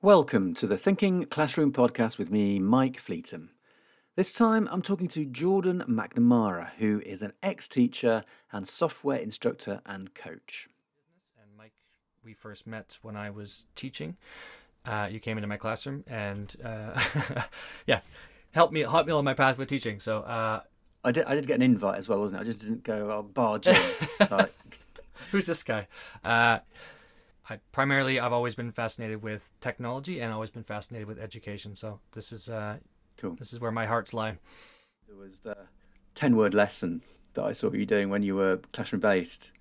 Welcome to the Thinking Classroom podcast with me, Mike Fleetham. This time I'm talking to Jordan McNamara, who is an ex teacher and software instructor and coach. And Mike, we first met when I was teaching. Uh, you came into my classroom and uh, yeah, helped me helped me on my path with teaching. So uh, I did I did get an invite as well, wasn't it? I just didn't go oh, barge in. like, who's this guy? I primarily I've always been fascinated with technology and always been fascinated with education. So this is uh, cool. This is where my hearts lie. There was the ten word lesson that I saw you doing when you were classroom based,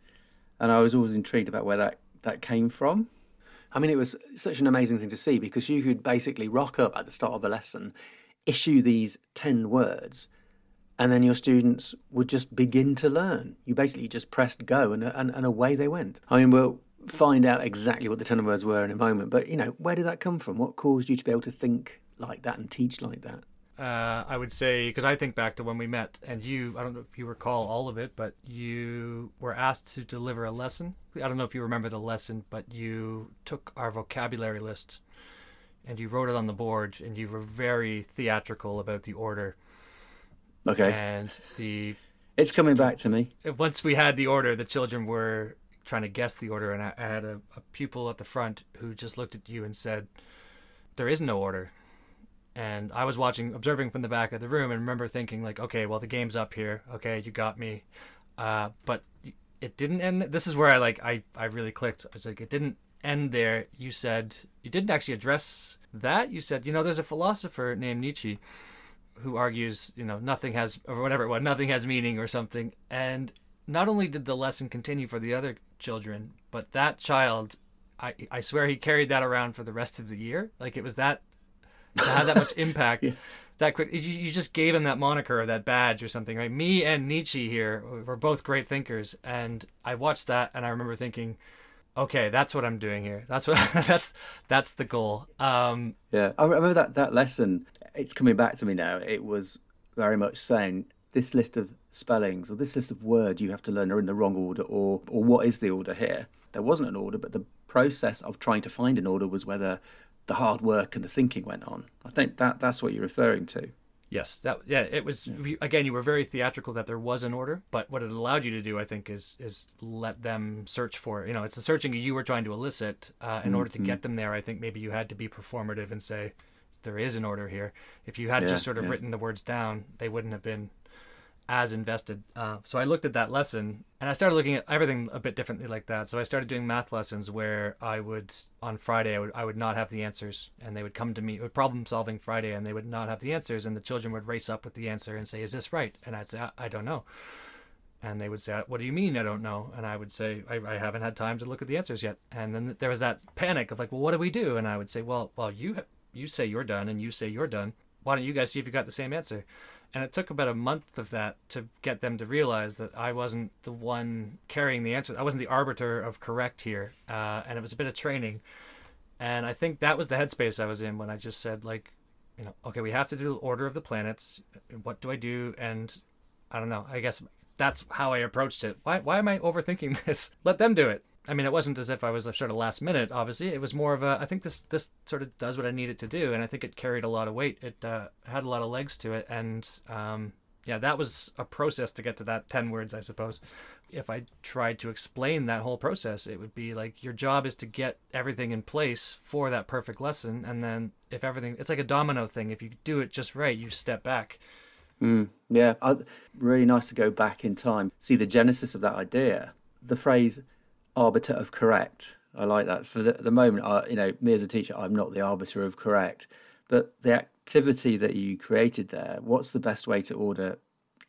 and I was always intrigued about where that that came from. I mean, it was such an amazing thing to see because you could basically rock up at the start of a lesson, issue these 10 words, and then your students would just begin to learn. You basically just pressed go and, and, and away they went. I mean, we'll find out exactly what the 10 words were in a moment, but you know, where did that come from? What caused you to be able to think like that and teach like that? uh, I would say because I think back to when we met, and you, I don't know if you recall all of it, but you were asked to deliver a lesson. I don't know if you remember the lesson, but you took our vocabulary list and you wrote it on the board, and you were very theatrical about the order. Okay. And the it's coming back to me. Once we had the order, the children were trying to guess the order, and I, I had a, a pupil at the front who just looked at you and said, "There is no order." and I was watching, observing from the back of the room, and remember thinking like, okay, well the game's up here. Okay, you got me. Uh, but it didn't end. This is where I like I I really clicked. I was like, it didn't end there. You said you didn't actually address that. You said, you know, there's a philosopher named Nietzsche who argues, you know, nothing has or whatever it was, nothing has meaning or something. And not only did the lesson continue for the other children, but that child I, I swear he carried that around for the rest of the year. Like it was that to have that much impact yeah. that quick. You, you just gave him that moniker or that badge or something, right? Me and Nietzsche here were both great thinkers, and I watched that and I remember thinking, okay, that's what I'm doing here. That's what that's that's the goal. Um, yeah, I remember that that lesson. It's coming back to me now. It was very much saying this list of spellings or this list of words you have to learn are in the wrong order, or or what is the order here? There wasn't an order, but the process of trying to find an order was whether the hard work and the thinking went on. I think that that's what you're referring to. Yes, that yeah, it was again. You were very theatrical that there was an order, but what it allowed you to do, I think, is is let them search for. You know, it's the searching you were trying to elicit. Uh, in mm-hmm. order to get them there, I think maybe you had to be performative and say there is an order here. If you had yeah, just sort of yeah. written the words down, they wouldn't have been as invested. Uh, so I looked at that lesson and I started looking at everything a bit differently like that. So I started doing math lessons where I would on Friday I would I would not have the answers and they would come to me with problem solving Friday and they would not have the answers and the children would race up with the answer and say is this right and I'd say I, I don't know. And they would say, "What do you mean I don't know?" And I would say, I, "I haven't had time to look at the answers yet." And then there was that panic of like, "Well, what do we do?" And I would say, "Well, well, you you say you're done, and you say you're done. Why don't you guys see if you got the same answer?" And it took about a month of that to get them to realize that I wasn't the one carrying the answer. I wasn't the arbiter of correct here. Uh, and it was a bit of training. And I think that was the headspace I was in when I just said, like, you know, okay, we have to do the order of the planets. What do I do? And I don't know. I guess that's how I approached it. Why, why am I overthinking this? Let them do it. I mean, it wasn't as if I was sort of last minute. Obviously, it was more of a. I think this this sort of does what I needed to do, and I think it carried a lot of weight. It uh, had a lot of legs to it, and um, yeah, that was a process to get to that ten words, I suppose. If I tried to explain that whole process, it would be like your job is to get everything in place for that perfect lesson, and then if everything, it's like a domino thing. If you do it just right, you step back. Mm, yeah, I, really nice to go back in time, see the genesis of that idea. The phrase arbiter of correct. I like that. For the, the moment, I, you know, me as a teacher, I'm not the arbiter of correct, but the activity that you created there, what's the best way to order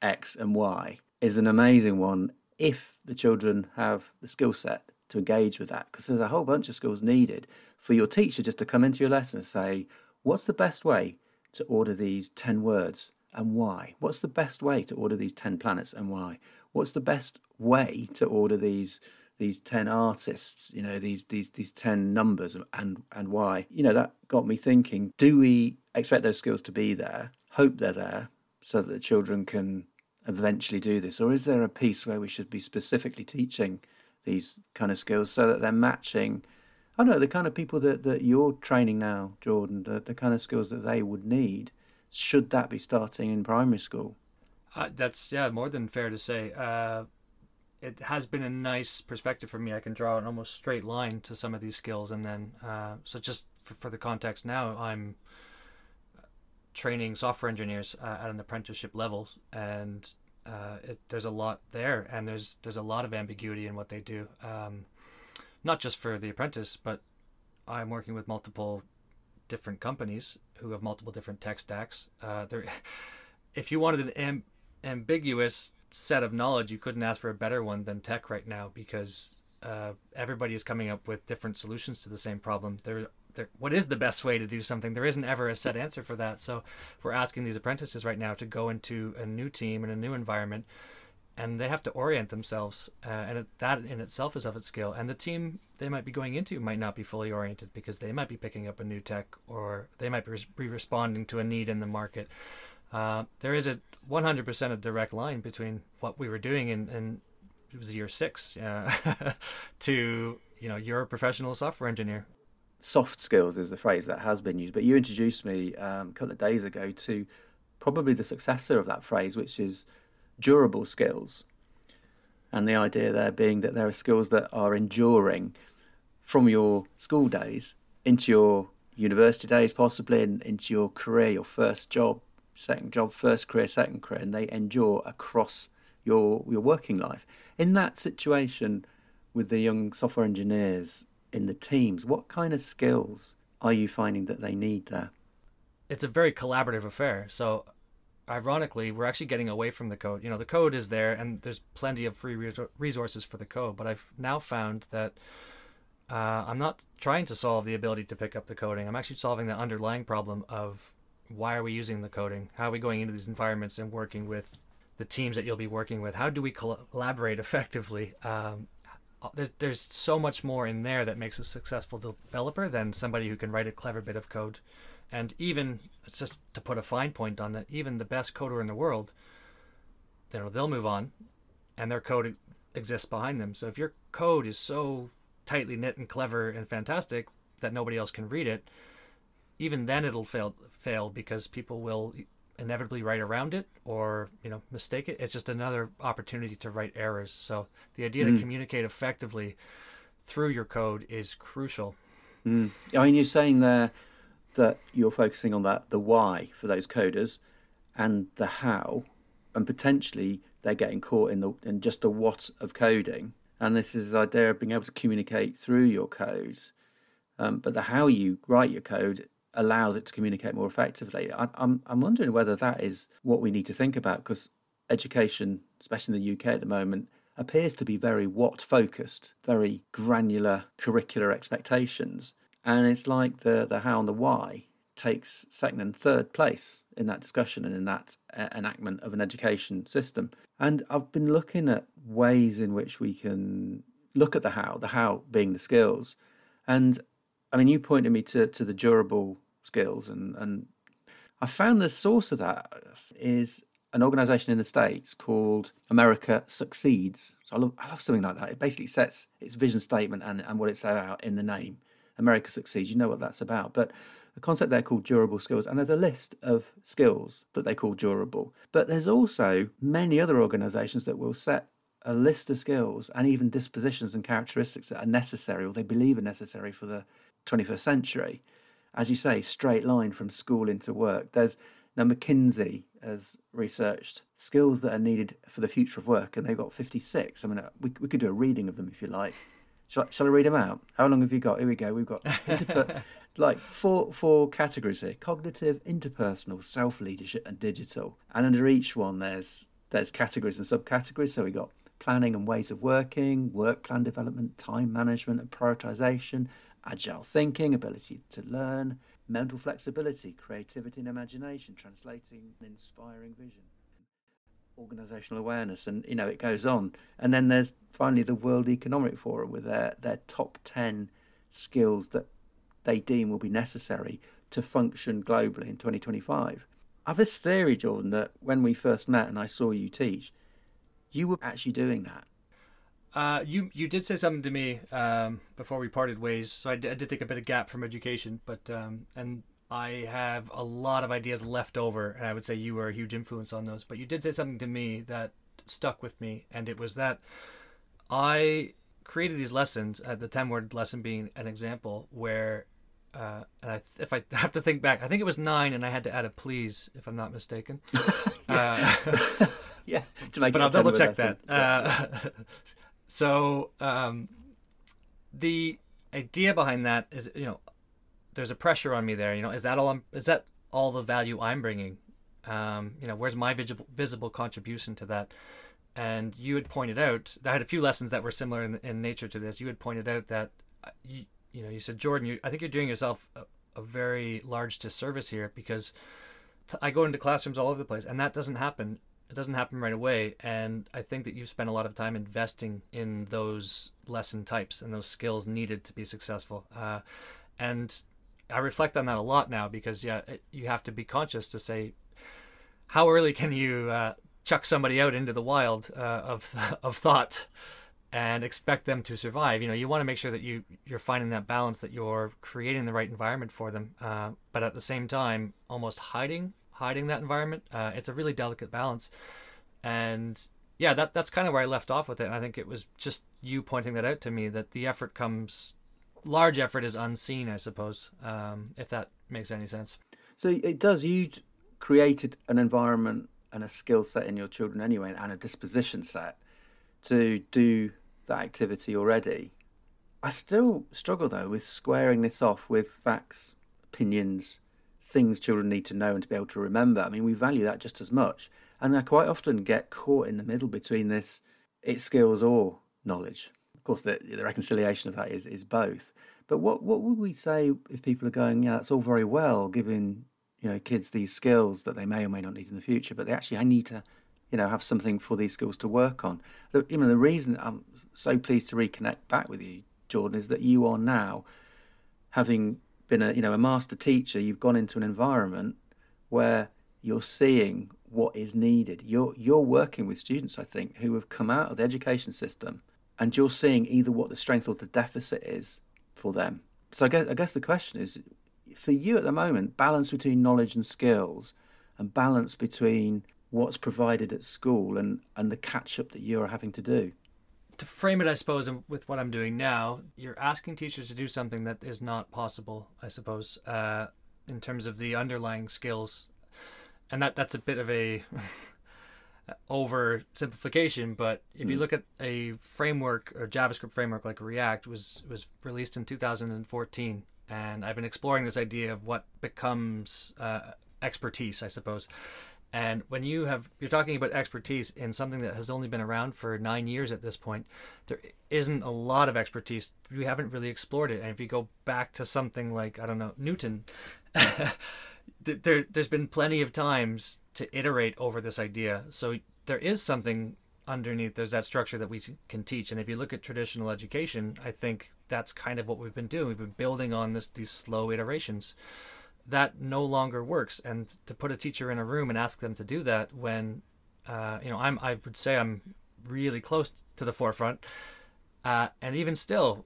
X and Y, is an amazing one if the children have the skill set to engage with that. Because there's a whole bunch of skills needed for your teacher just to come into your lesson and say, what's the best way to order these 10 words and why? What's the best way to order these 10 planets and why? What's the best way to order these these 10 artists you know these these these 10 numbers and and why you know that got me thinking do we expect those skills to be there hope they're there so that the children can eventually do this or is there a piece where we should be specifically teaching these kind of skills so that they're matching I don't know the kind of people that, that you're training now, Jordan, the, the kind of skills that they would need. Should that be starting in primary school? Uh, that's yeah, more than fair to say. Uh, it has been a nice perspective for me. I can draw an almost straight line to some of these skills, and then uh, so just for, for, the context now, I'm training software engineers uh, at an apprenticeship level, and uh, it, there's a lot there, and there's there's a lot of ambiguity in what they do. Um, not just for the apprentice, but I'm working with multiple different companies who have multiple different tech stacks. Uh, there, if you wanted an am- ambiguous set of knowledge, you couldn't ask for a better one than tech right now because uh, everybody is coming up with different solutions to the same problem. There, there, what is the best way to do something? There isn't ever a set answer for that. So we're asking these apprentices right now to go into a new team in a new environment, and they have to orient themselves, uh, and it, that in itself is of its skill. And the team they might be going into might not be fully oriented because they might be picking up a new tech or they might be, be responding to a need in the market. Uh, there is a 100% a direct line between what we were doing in, in it was year six uh, to you know you're a professional software engineer. Soft skills is the phrase that has been used but you introduced me um, a couple of days ago to probably the successor of that phrase which is durable skills. And the idea there being that there are skills that are enduring from your school days into your university days possibly and into your career your first job second job, first career, second career, and they endure across your your working life. In that situation with the young software engineers in the teams, what kind of skills are you finding that they need there? It's a very collaborative affair. So ironically, we're actually getting away from the code. You know, the code is there and there's plenty of free resources for the code, but I've now found that uh, I'm not trying to solve the ability to pick up the coding. I'm actually solving the underlying problem of why are we using the coding? How are we going into these environments and working with the teams that you'll be working with? How do we collaborate effectively? Um, there's, there's so much more in there that makes a successful developer than somebody who can write a clever bit of code. And even, it's just to put a fine point on that, even the best coder in the world, you know, they'll move on and their code exists behind them. So if your code is so tightly knit and clever and fantastic that nobody else can read it, even then it'll fail fail because people will inevitably write around it or you know mistake it it's just another opportunity to write errors so the idea mm. to communicate effectively through your code is crucial mm. i mean you're saying there that you're focusing on that the why for those coders and the how and potentially they're getting caught in the in just the what of coding and this is the idea of being able to communicate through your code um, but the how you write your code allows it to communicate more effectively. I, am I'm, I'm wondering whether that is what we need to think about because education, especially in the UK at the moment, appears to be very what focused, very granular curricular expectations, and it's like the the how and the why takes second and third place in that discussion and in that uh, enactment of an education system. And I've been looking at ways in which we can look at the how, the how being the skills, and I mean, you pointed me to, to the durable skills, and, and I found the source of that is an organization in the States called America Succeeds. So I love, I love something like that. It basically sets its vision statement and, and what it's about in the name. America Succeeds, you know what that's about. But the concept there called durable skills, and there's a list of skills that they call durable. But there's also many other organizations that will set a list of skills and even dispositions and characteristics that are necessary or they believe are necessary for the 21st century. As you say, straight line from school into work. There's now McKinsey has researched skills that are needed for the future of work, and they've got 56. I mean, uh, we, we could do a reading of them if you like. Shall I, shall I read them out? How long have you got? Here we go. We've got interper- like four four categories here: cognitive, interpersonal, self leadership, and digital. And under each one, there's there's categories and subcategories. So we got planning and ways of working, work plan development, time management and prioritization, agile thinking, ability to learn, mental flexibility, creativity and imagination, translating an inspiring vision, organizational awareness, and you know it goes on. And then there's finally the World Economic Forum with their their top ten skills that they deem will be necessary to function globally in 2025. I have this theory, Jordan, that when we first met and I saw you teach, you were actually doing that. Uh, you you did say something to me um, before we parted ways, so I did, I did take a bit of gap from education, but um, and I have a lot of ideas left over, and I would say you were a huge influence on those. But you did say something to me that stuck with me, and it was that I created these lessons. Uh, the ten word lesson being an example where. Uh, and I, if I have to think back, I think it was nine, and I had to add a please, if I'm not mistaken. uh, yeah, to make but I'll double check that. Uh, so um, the idea behind that is, you know, there's a pressure on me there. You know, is that all? I'm, is that all the value I'm bringing? Um, you know, where's my visible visible contribution to that? And you had pointed out, I had a few lessons that were similar in, in nature to this. You had pointed out that, uh, you, you know, you said, Jordan, you, I think you're doing yourself a, a very large disservice here because t- I go into classrooms all over the place, and that doesn't happen it doesn't happen right away and i think that you've spent a lot of time investing in those lesson types and those skills needed to be successful. Uh, and i reflect on that a lot now because yeah it, you have to be conscious to say how early can you uh, chuck somebody out into the wild uh, of of thought and expect them to survive? You know you want to make sure that you you're finding that balance that you're creating the right environment for them uh, but at the same time almost hiding hiding that environment. Uh, it's a really delicate balance, and yeah, that that's kind of where I left off with it. And I think it was just you pointing that out to me that the effort comes, large effort is unseen, I suppose, um, if that makes any sense. So it does. You created an environment and a skill set in your children anyway, and a disposition set to do that activity already. I still struggle though with squaring this off with facts, opinions, things children need to know and to be able to remember. I mean, we value that just as much. And I quite often get caught in the middle between this it's skills or knowledge. Of course, the, the reconciliation of that is, is both. But what, what would we say if people are going, yeah, that's all very well, giving you know kids these skills that they may or may not need in the future, but they actually I need to you know have something for these skills to work on. The, you know, the reason I'm so pleased to reconnect back with you, Jordan, is that you are now having been a you know a master teacher, you've gone into an environment where you're seeing what is needed. You're you're working with students, I think, who have come out of the education system, and you're seeing either what the strength or the deficit is for them. So I guess I guess the question is, for you at the moment, balance between knowledge and skills, and balance between what's provided at school and and the catch up that you're having to do to frame it, I suppose, with what I'm doing now, you're asking teachers to do something that is not possible, I suppose, uh, in terms of the underlying skills, and that that's a bit of a oversimplification. But if you hmm. look at a framework or JavaScript framework like React was was released in 2014, and I've been exploring this idea of what becomes uh, expertise, I suppose. And when you have you're talking about expertise in something that has only been around for nine years at this point, there isn't a lot of expertise. We haven't really explored it. And if you go back to something like I don't know Newton, there there's been plenty of times to iterate over this idea. So there is something underneath. There's that structure that we can teach. And if you look at traditional education, I think that's kind of what we've been doing. We've been building on this these slow iterations that no longer works. And to put a teacher in a room and ask them to do that when, uh, you know, I'm I would say I'm really close to the forefront, uh, and even still,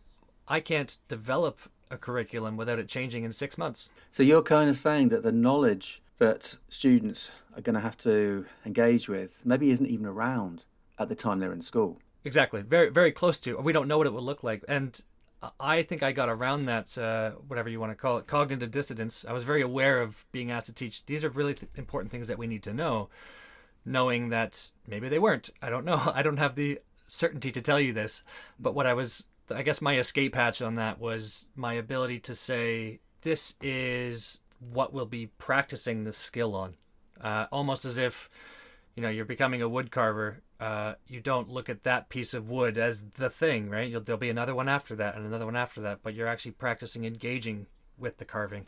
I can't develop a curriculum without it changing in six months. So you're kind of saying that the knowledge that students are going to have to engage with maybe isn't even around at the time they're in school. Exactly. Very, very close to. We don't know what it will look like. And I think I got around that, uh, whatever you want to call it, cognitive dissonance. I was very aware of being asked to teach. These are really th- important things that we need to know, knowing that maybe they weren't. I don't know. I don't have the certainty to tell you this. But what I was, I guess my escape hatch on that was my ability to say, this is what we'll be practicing this skill on. Uh, almost as if, you know, you're becoming a wood carver uh, you don't look at that piece of wood as the thing, right? You'll, there'll be another one after that and another one after that, but you're actually practicing engaging with the carving.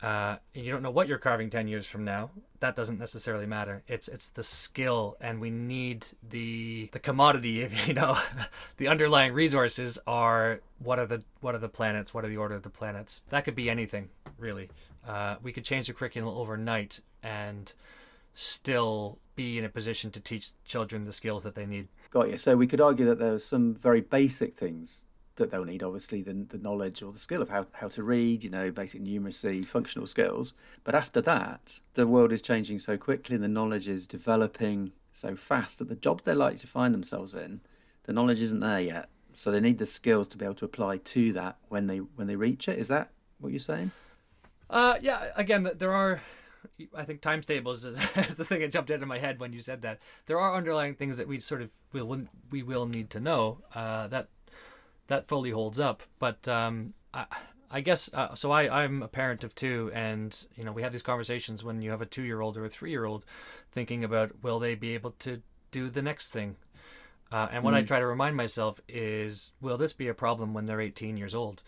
Uh, and you don't know what you're carving 10 years from now. That doesn't necessarily matter. It's it's the skill, and we need the the commodity. If you know, the underlying resources are what are the what are the planets? What are the order of the planets? That could be anything, really. Uh, we could change the curriculum overnight and still be in a position to teach children the skills that they need. Got you. So we could argue that there are some very basic things that they'll need, obviously, the, the knowledge or the skill of how, how to read, you know, basic numeracy, functional skills. But after that, the world is changing so quickly and the knowledge is developing so fast that the jobs they like to find themselves in, the knowledge isn't there yet. So they need the skills to be able to apply to that when they when they reach it. Is that what you're saying? Uh, yeah. Again, there are I think times tables is, is the thing that jumped into my head when you said that. There are underlying things that we sort of will we will need to know. Uh, that that fully holds up. But um, I, I guess uh, so. I I'm a parent of two, and you know we have these conversations when you have a two year old or a three year old, thinking about will they be able to do the next thing. Uh, and what mm. I try to remind myself is, will this be a problem when they're 18 years old?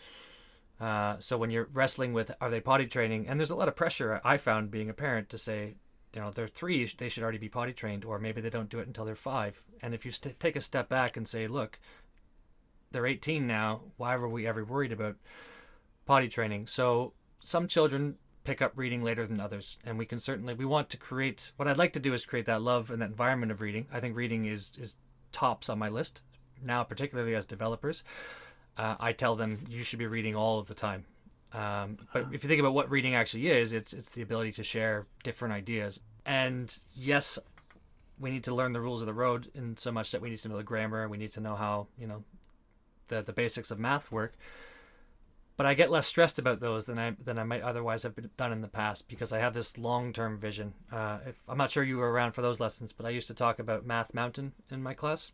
Uh, so when you're wrestling with are they potty training, and there's a lot of pressure I found being a parent to say, you know, they're three, they should already be potty trained, or maybe they don't do it until they're five. And if you st- take a step back and say, look, they're 18 now. Why were we ever worried about potty training? So some children pick up reading later than others, and we can certainly we want to create. What I'd like to do is create that love and that environment of reading. I think reading is is tops on my list now, particularly as developers. Uh, I tell them you should be reading all of the time. Um, but if you think about what reading actually is, it's it's the ability to share different ideas. And yes, we need to learn the rules of the road in so much that we need to know the grammar. We need to know how you know the the basics of math work. But I get less stressed about those than I than I might otherwise have been done in the past because I have this long term vision. Uh, if, I'm not sure you were around for those lessons, but I used to talk about Math Mountain in my class.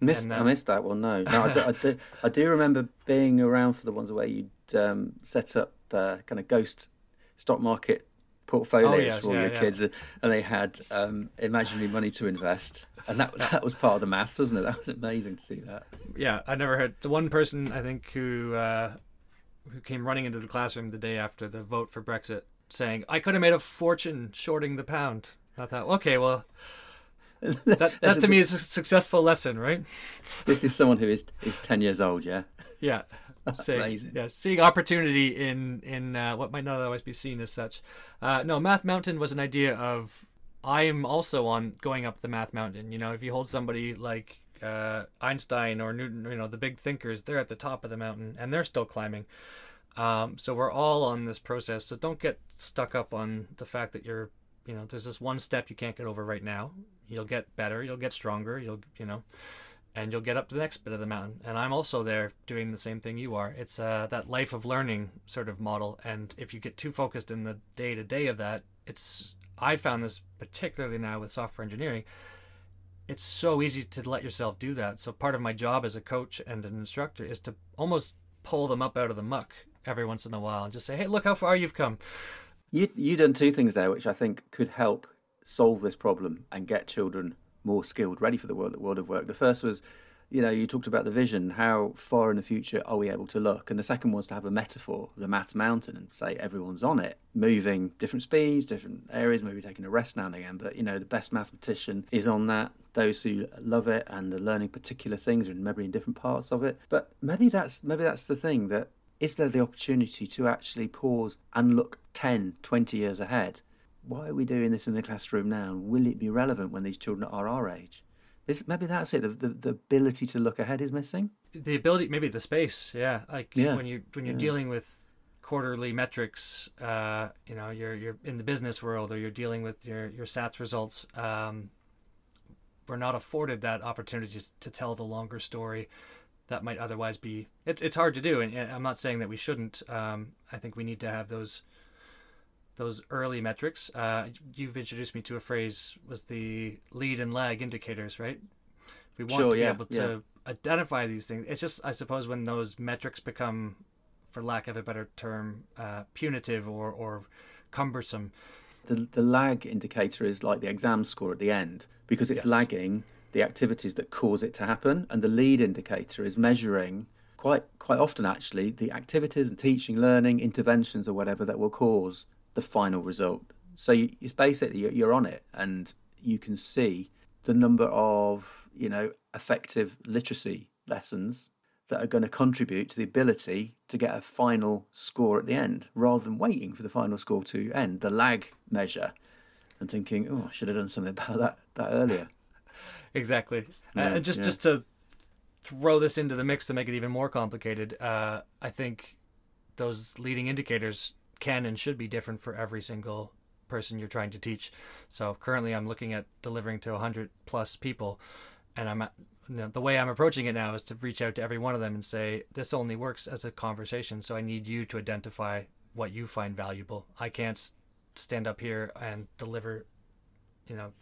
Missed, um, I missed that one. No, no I, do, I, do, I, do, remember being around for the ones where you'd um, set up uh, kind of ghost stock market portfolios oh, yeah, for all yeah, your yeah. kids, and they had um, imaginary money to invest and that that was part of the maths, wasn't it? That was amazing to see that. Yeah, I never heard the one person I think who uh, who came running into the classroom the day after the vote for Brexit, saying, "I could have made a fortune shorting the pound." I thought, okay, well. that, that to me is a successful lesson, right? This is someone who is is ten years old, yeah. Yeah, Say, Amazing. Yeah, seeing opportunity in in uh, what might not otherwise be seen as such. Uh, no, Math Mountain was an idea of I'm also on going up the math mountain. You know, if you hold somebody like uh, Einstein or Newton, you know, the big thinkers, they're at the top of the mountain and they're still climbing. Um, so we're all on this process. So don't get stuck up on the fact that you're, you know, there's this one step you can't get over right now. You'll get better, you'll get stronger, you'll, you know, and you'll get up to the next bit of the mountain. And I'm also there doing the same thing you are. It's uh, that life of learning sort of model. And if you get too focused in the day to day of that, it's I found this particularly now with software engineering. It's so easy to let yourself do that. So part of my job as a coach and an instructor is to almost pull them up out of the muck every once in a while and just say, "Hey, look how far you've come." You you done two things there, which I think could help solve this problem and get children more skilled, ready for the world world of work. The first was you know, you talked about the vision. How far in the future are we able to look? And the second was to have a metaphor, the maths mountain, and say everyone's on it, moving different speeds, different areas, maybe taking a rest now and again. But you know, the best mathematician is on that. Those who love it and are learning particular things are maybe in different parts of it. But maybe that's maybe that's the thing that is there the opportunity to actually pause and look 10, 20 years ahead? Why are we doing this in the classroom now? And will it be relevant when these children are our age? Is maybe that's it. The, the, the ability to look ahead is missing. The ability, maybe the space. Yeah, like yeah. when you when you're yeah. dealing with quarterly metrics, uh, you know, you're you're in the business world or you're dealing with your your SATs results. Um, we're not afforded that opportunity to tell the longer story that might otherwise be. It's it's hard to do, and I'm not saying that we shouldn't. Um, I think we need to have those those early metrics. Uh, you've introduced me to a phrase was the lead and lag indicators, right? We want sure, to be able to yeah. identify these things. It's just, I suppose, when those metrics become, for lack of a better term, uh, punitive or, or cumbersome. The, the lag indicator is like the exam score at the end because it's yes. lagging the activities that cause it to happen, and the lead indicator is measuring quite quite often actually the activities and teaching, learning, interventions or whatever that will cause the final result. So you, it's basically you're on it, and you can see the number of you know effective literacy lessons that are going to contribute to the ability to get a final score at the end, rather than waiting for the final score to end. The lag measure. and thinking, oh, I should have done something about that that earlier. exactly. Yeah, and just yeah. just to throw this into the mix to make it even more complicated, uh, I think those leading indicators can and should be different for every single person you're trying to teach. So currently, I'm looking at delivering to 100 plus people, and I'm you know, the way I'm approaching it now is to reach out to every one of them and say, this only works as a conversation. So I need you to identify what you find valuable. I can't stand up here and deliver, you know,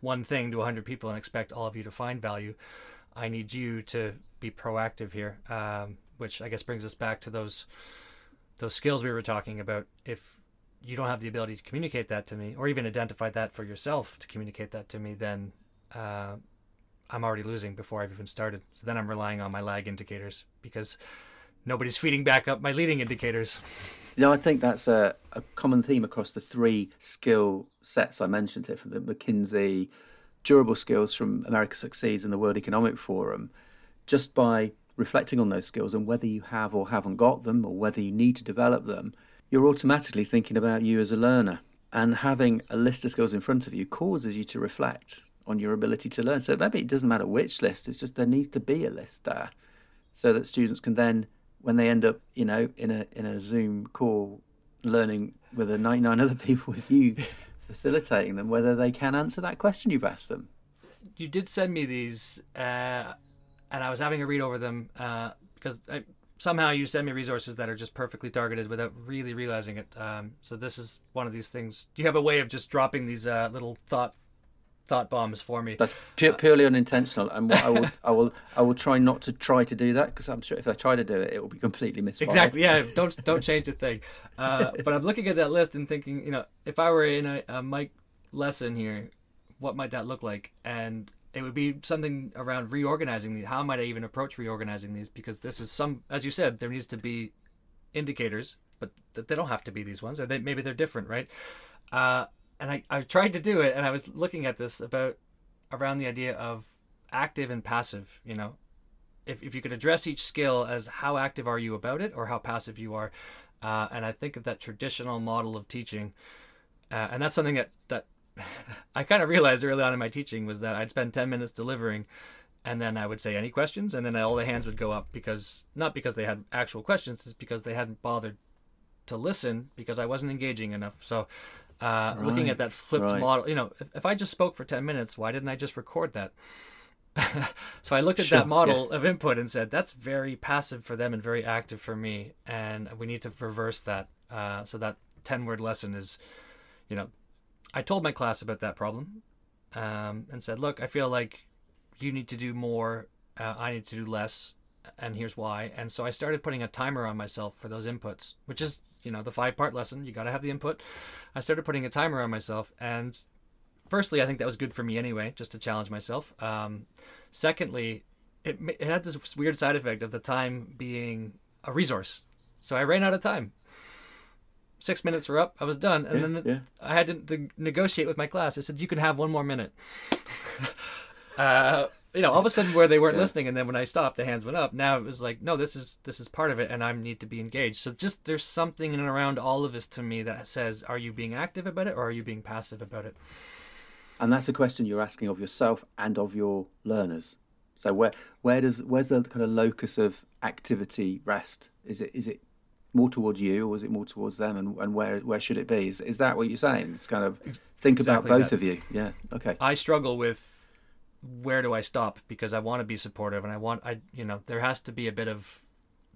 one thing to 100 people and expect all of you to find value. I need you to be proactive here, um, which I guess brings us back to those those skills we were talking about. If you don't have the ability to communicate that to me, or even identify that for yourself to communicate that to me, then uh, I'm already losing before I've even started. So then I'm relying on my lag indicators because nobody's feeding back up my leading indicators. Yeah, I think that's a, a common theme across the three skill sets I mentioned here from the McKinsey durable skills from America Succeeds and the World Economic Forum. Just by reflecting on those skills and whether you have or haven't got them or whether you need to develop them, you're automatically thinking about you as a learner. And having a list of skills in front of you causes you to reflect on your ability to learn. So maybe it doesn't matter which list, it's just there needs to be a list there so that students can then, when they end up, you know, in a in a Zoom call learning with a 99 other people with you facilitating them, whether they can answer that question you've asked them. You did send me these, uh, and I was having a read over them uh, because I, somehow you send me resources that are just perfectly targeted without really realizing it. Um, so this is one of these things. Do you have a way of just dropping these uh, little thought thought bombs for me. That's pu- purely unintentional, and I will, I will, I will try not to try to do that because I'm sure if I try to do it, it will be completely misfired. Exactly. Yeah. Don't don't change a thing. Uh, but I'm looking at that list and thinking, you know, if I were in a, a Mike lesson here, what might that look like? And it would be something around reorganizing these. How might I even approach reorganizing these? Because this is some, as you said, there needs to be indicators, but they don't have to be these ones, or they maybe they're different, right? Uh, and I, I tried to do it and I was looking at this about around the idea of active and passive, you know. If, if you could address each skill as how active are you about it or how passive you are. Uh, and I think of that traditional model of teaching. Uh, and that's something that, that I kind of realized early on in my teaching was that I'd spend 10 minutes delivering and then I would say any questions and then all the hands would go up because not because they had actual questions, it's because they hadn't bothered to listen because I wasn't engaging enough. So uh, right. looking at that flipped right. model. You know, if, if, I just spoke for 10 minutes, why didn't I just record that? so I looked at sure. that model yeah. of input and said, that's very passive for them and very active for me. And we need to reverse that. Uh, so that 10 word lesson is, you know, I told my class about that problem um, and said, look, I feel like you need to do more, uh, I need to do less, and here's why. And so I started putting a timer on myself for those inputs, which is you know the five part lesson. You got to have the input. I started putting a timer on myself and firstly i think that was good for me anyway just to challenge myself. Um, secondly it, it had this weird side effect of the time being a resource. So i ran out of time six minutes were up i was done and yeah, then the, yeah. i had to, to, negotiate with my class i said you can have one more minute uh, you know, all of a sudden where they weren't yeah. listening, and then when I stopped, the hands went up. Now it was like, no, this is this is part of it, and I need to be engaged. So just there's something in and around all of this to me that says, are you being active about it, or are you being passive about it? And that's a question you're asking of yourself and of your learners. So where where does where's the kind of locus of activity rest? Is it is it more towards you or is it more towards them and, and where where should it be? Is is that what you're saying? It's kind of think exactly about both that. of you. Yeah. Okay. I struggle with where do I stop because I want to be supportive and I want I you know there has to be a bit of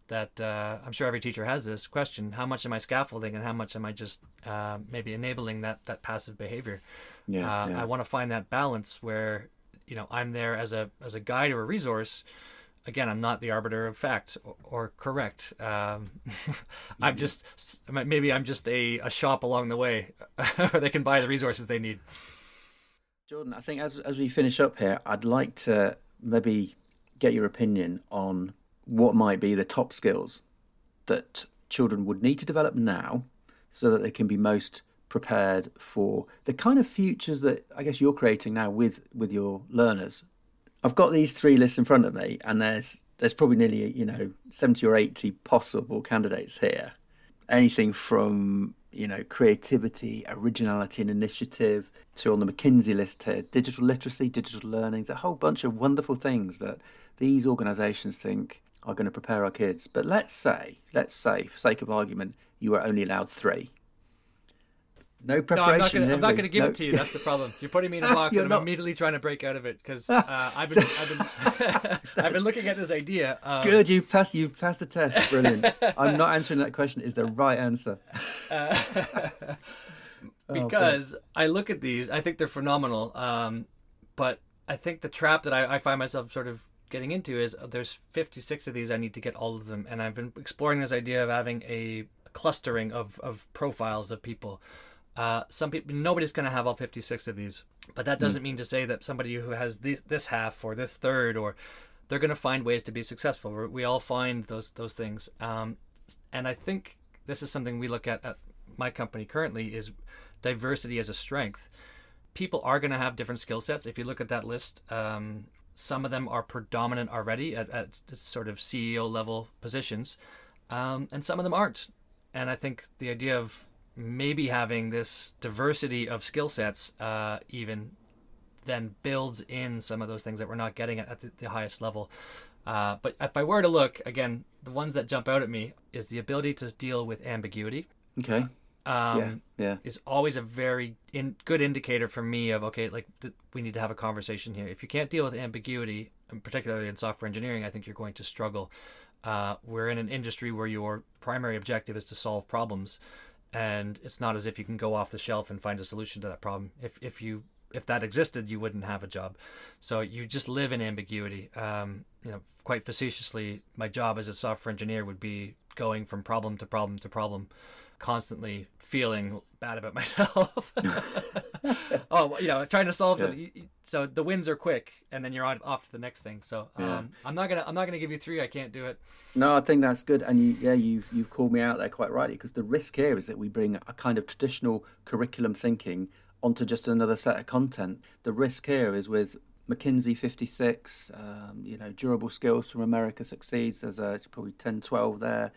that uh, I'm sure every teacher has this question how much am I scaffolding and how much am I just uh, maybe enabling that that passive behavior yeah, uh, yeah. I want to find that balance where you know I'm there as a as a guide or a resource again I'm not the arbiter of fact or, or correct. Um, I'm just maybe I'm just a, a shop along the way where they can buy the resources they need. Jordan, I think as as we finish up here, I'd like to maybe get your opinion on what might be the top skills that children would need to develop now so that they can be most prepared for the kind of futures that I guess you're creating now with with your learners. I've got these three lists in front of me and there's there's probably nearly you know 70 or 80 possible candidates here. Anything from you know, creativity, originality, and initiative. To on the McKinsey list here, digital literacy, digital learning, a whole bunch of wonderful things that these organisations think are going to prepare our kids. But let's say, let's say, for sake of argument, you are only allowed three. No preparation. No, I'm not going to give no. it to you. That's the problem. You're putting me in a box, and I'm not... immediately trying to break out of it because uh, I've been, I've been, I've been looking at this idea. Um... Good, you've passed. You've passed the test. Brilliant. I'm not answering that question. Is the right answer? Uh, because oh, I look at these, I think they're phenomenal. Um, but I think the trap that I, I find myself sort of getting into is uh, there's 56 of these. I need to get all of them, and I've been exploring this idea of having a clustering of of profiles of people. Uh, some people, nobody's going to have all 56 of these, but that doesn't mm. mean to say that somebody who has this, this half or this third or they're going to find ways to be successful. We all find those those things, um, and I think this is something we look at at my company currently is diversity as a strength. People are going to have different skill sets. If you look at that list, um, some of them are predominant already at, at sort of CEO level positions, um, and some of them aren't. And I think the idea of maybe having this diversity of skill sets uh, even then builds in some of those things that we're not getting at, at the, the, highest level. Uh, but if I were to look again, the ones that jump out at me is the ability to deal with ambiguity. Okay. Um, yeah, yeah. Is always a very in, good indicator for me of okay, like th- we need to have a conversation here. If you can't deal with ambiguity, particularly in software engineering, I think you're going to struggle. Uh, we're in an industry where your primary objective is to solve problems and it's not as if you can go off the shelf and find a solution to that problem. If if you if that existed, you wouldn't have a job. So you just live in ambiguity. Um, you know, quite facetiously, my job as a software engineer would be going from problem to problem to problem, constantly feeling bad about myself. oh, you know, trying to solve yeah. something. So the wins are quick, and then you're on off to the next thing. So um, yeah. I'm not gonna I'm not gonna give you three. I can't do it. No, I think that's good, and you, yeah, you you've called me out there quite rightly because the risk here is that we bring a kind of traditional curriculum thinking onto just another set of content. The risk here is with McKinsey 56, um, you know, durable skills from America succeeds. There's a, probably 10, 12 there.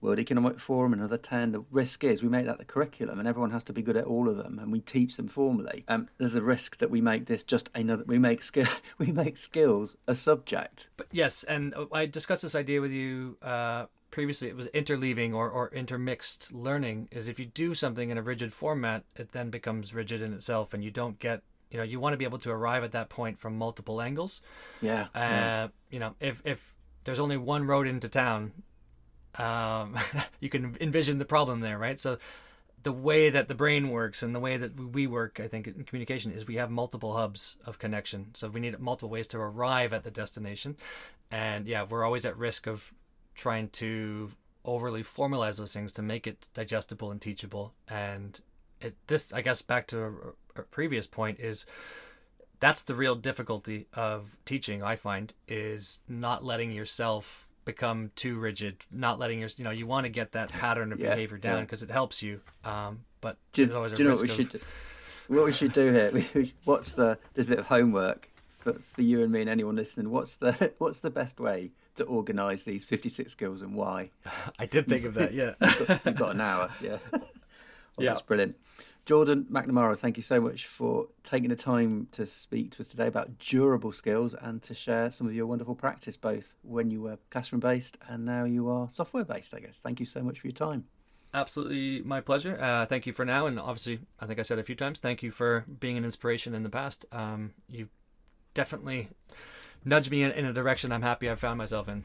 World Economic Forum, another 10. The risk is we make that the curriculum and everyone has to be good at all of them and we teach them formally. Um, there's a risk that we make this just another, we make, skill, we make skills a subject. But yes, and I discussed this idea with you uh, previously. It was interleaving or, or intermixed learning is if you do something in a rigid format, it then becomes rigid in itself and you don't get you know you want to be able to arrive at that point from multiple angles yeah, uh, yeah. you know if if there's only one road into town um, you can envision the problem there, right? So the way that the brain works and the way that we work, I think, in communication is we have multiple hubs of connection. So we need multiple ways to arrive at the destination. And yeah, we're always at risk of trying to overly formalize those things to make it digestible and teachable. And it, this, I guess, back to a, a previous point is that's the real difficulty of teaching. I find is not letting yourself become too rigid, not letting your you know you want to get that pattern of yeah, behavior down because yeah. it helps you. Um, but do, do you know what we of... should do? What we should do here? what's the there's a bit of homework for, for you and me and anyone listening. What's the what's the best way to organise these 56 skills and why? I did think of that. Yeah, you've, got, you've got an hour. Yeah, oh, yeah, that's brilliant. Jordan McNamara, thank you so much for taking the time to speak to us today about durable skills and to share some of your wonderful practice, both when you were classroom based and now you are software based, I guess. Thank you so much for your time. Absolutely my pleasure. Uh, thank you for now. And obviously, I think I said a few times, thank you for being an inspiration in the past. Um, you definitely nudged me in, in a direction I'm happy I found myself in.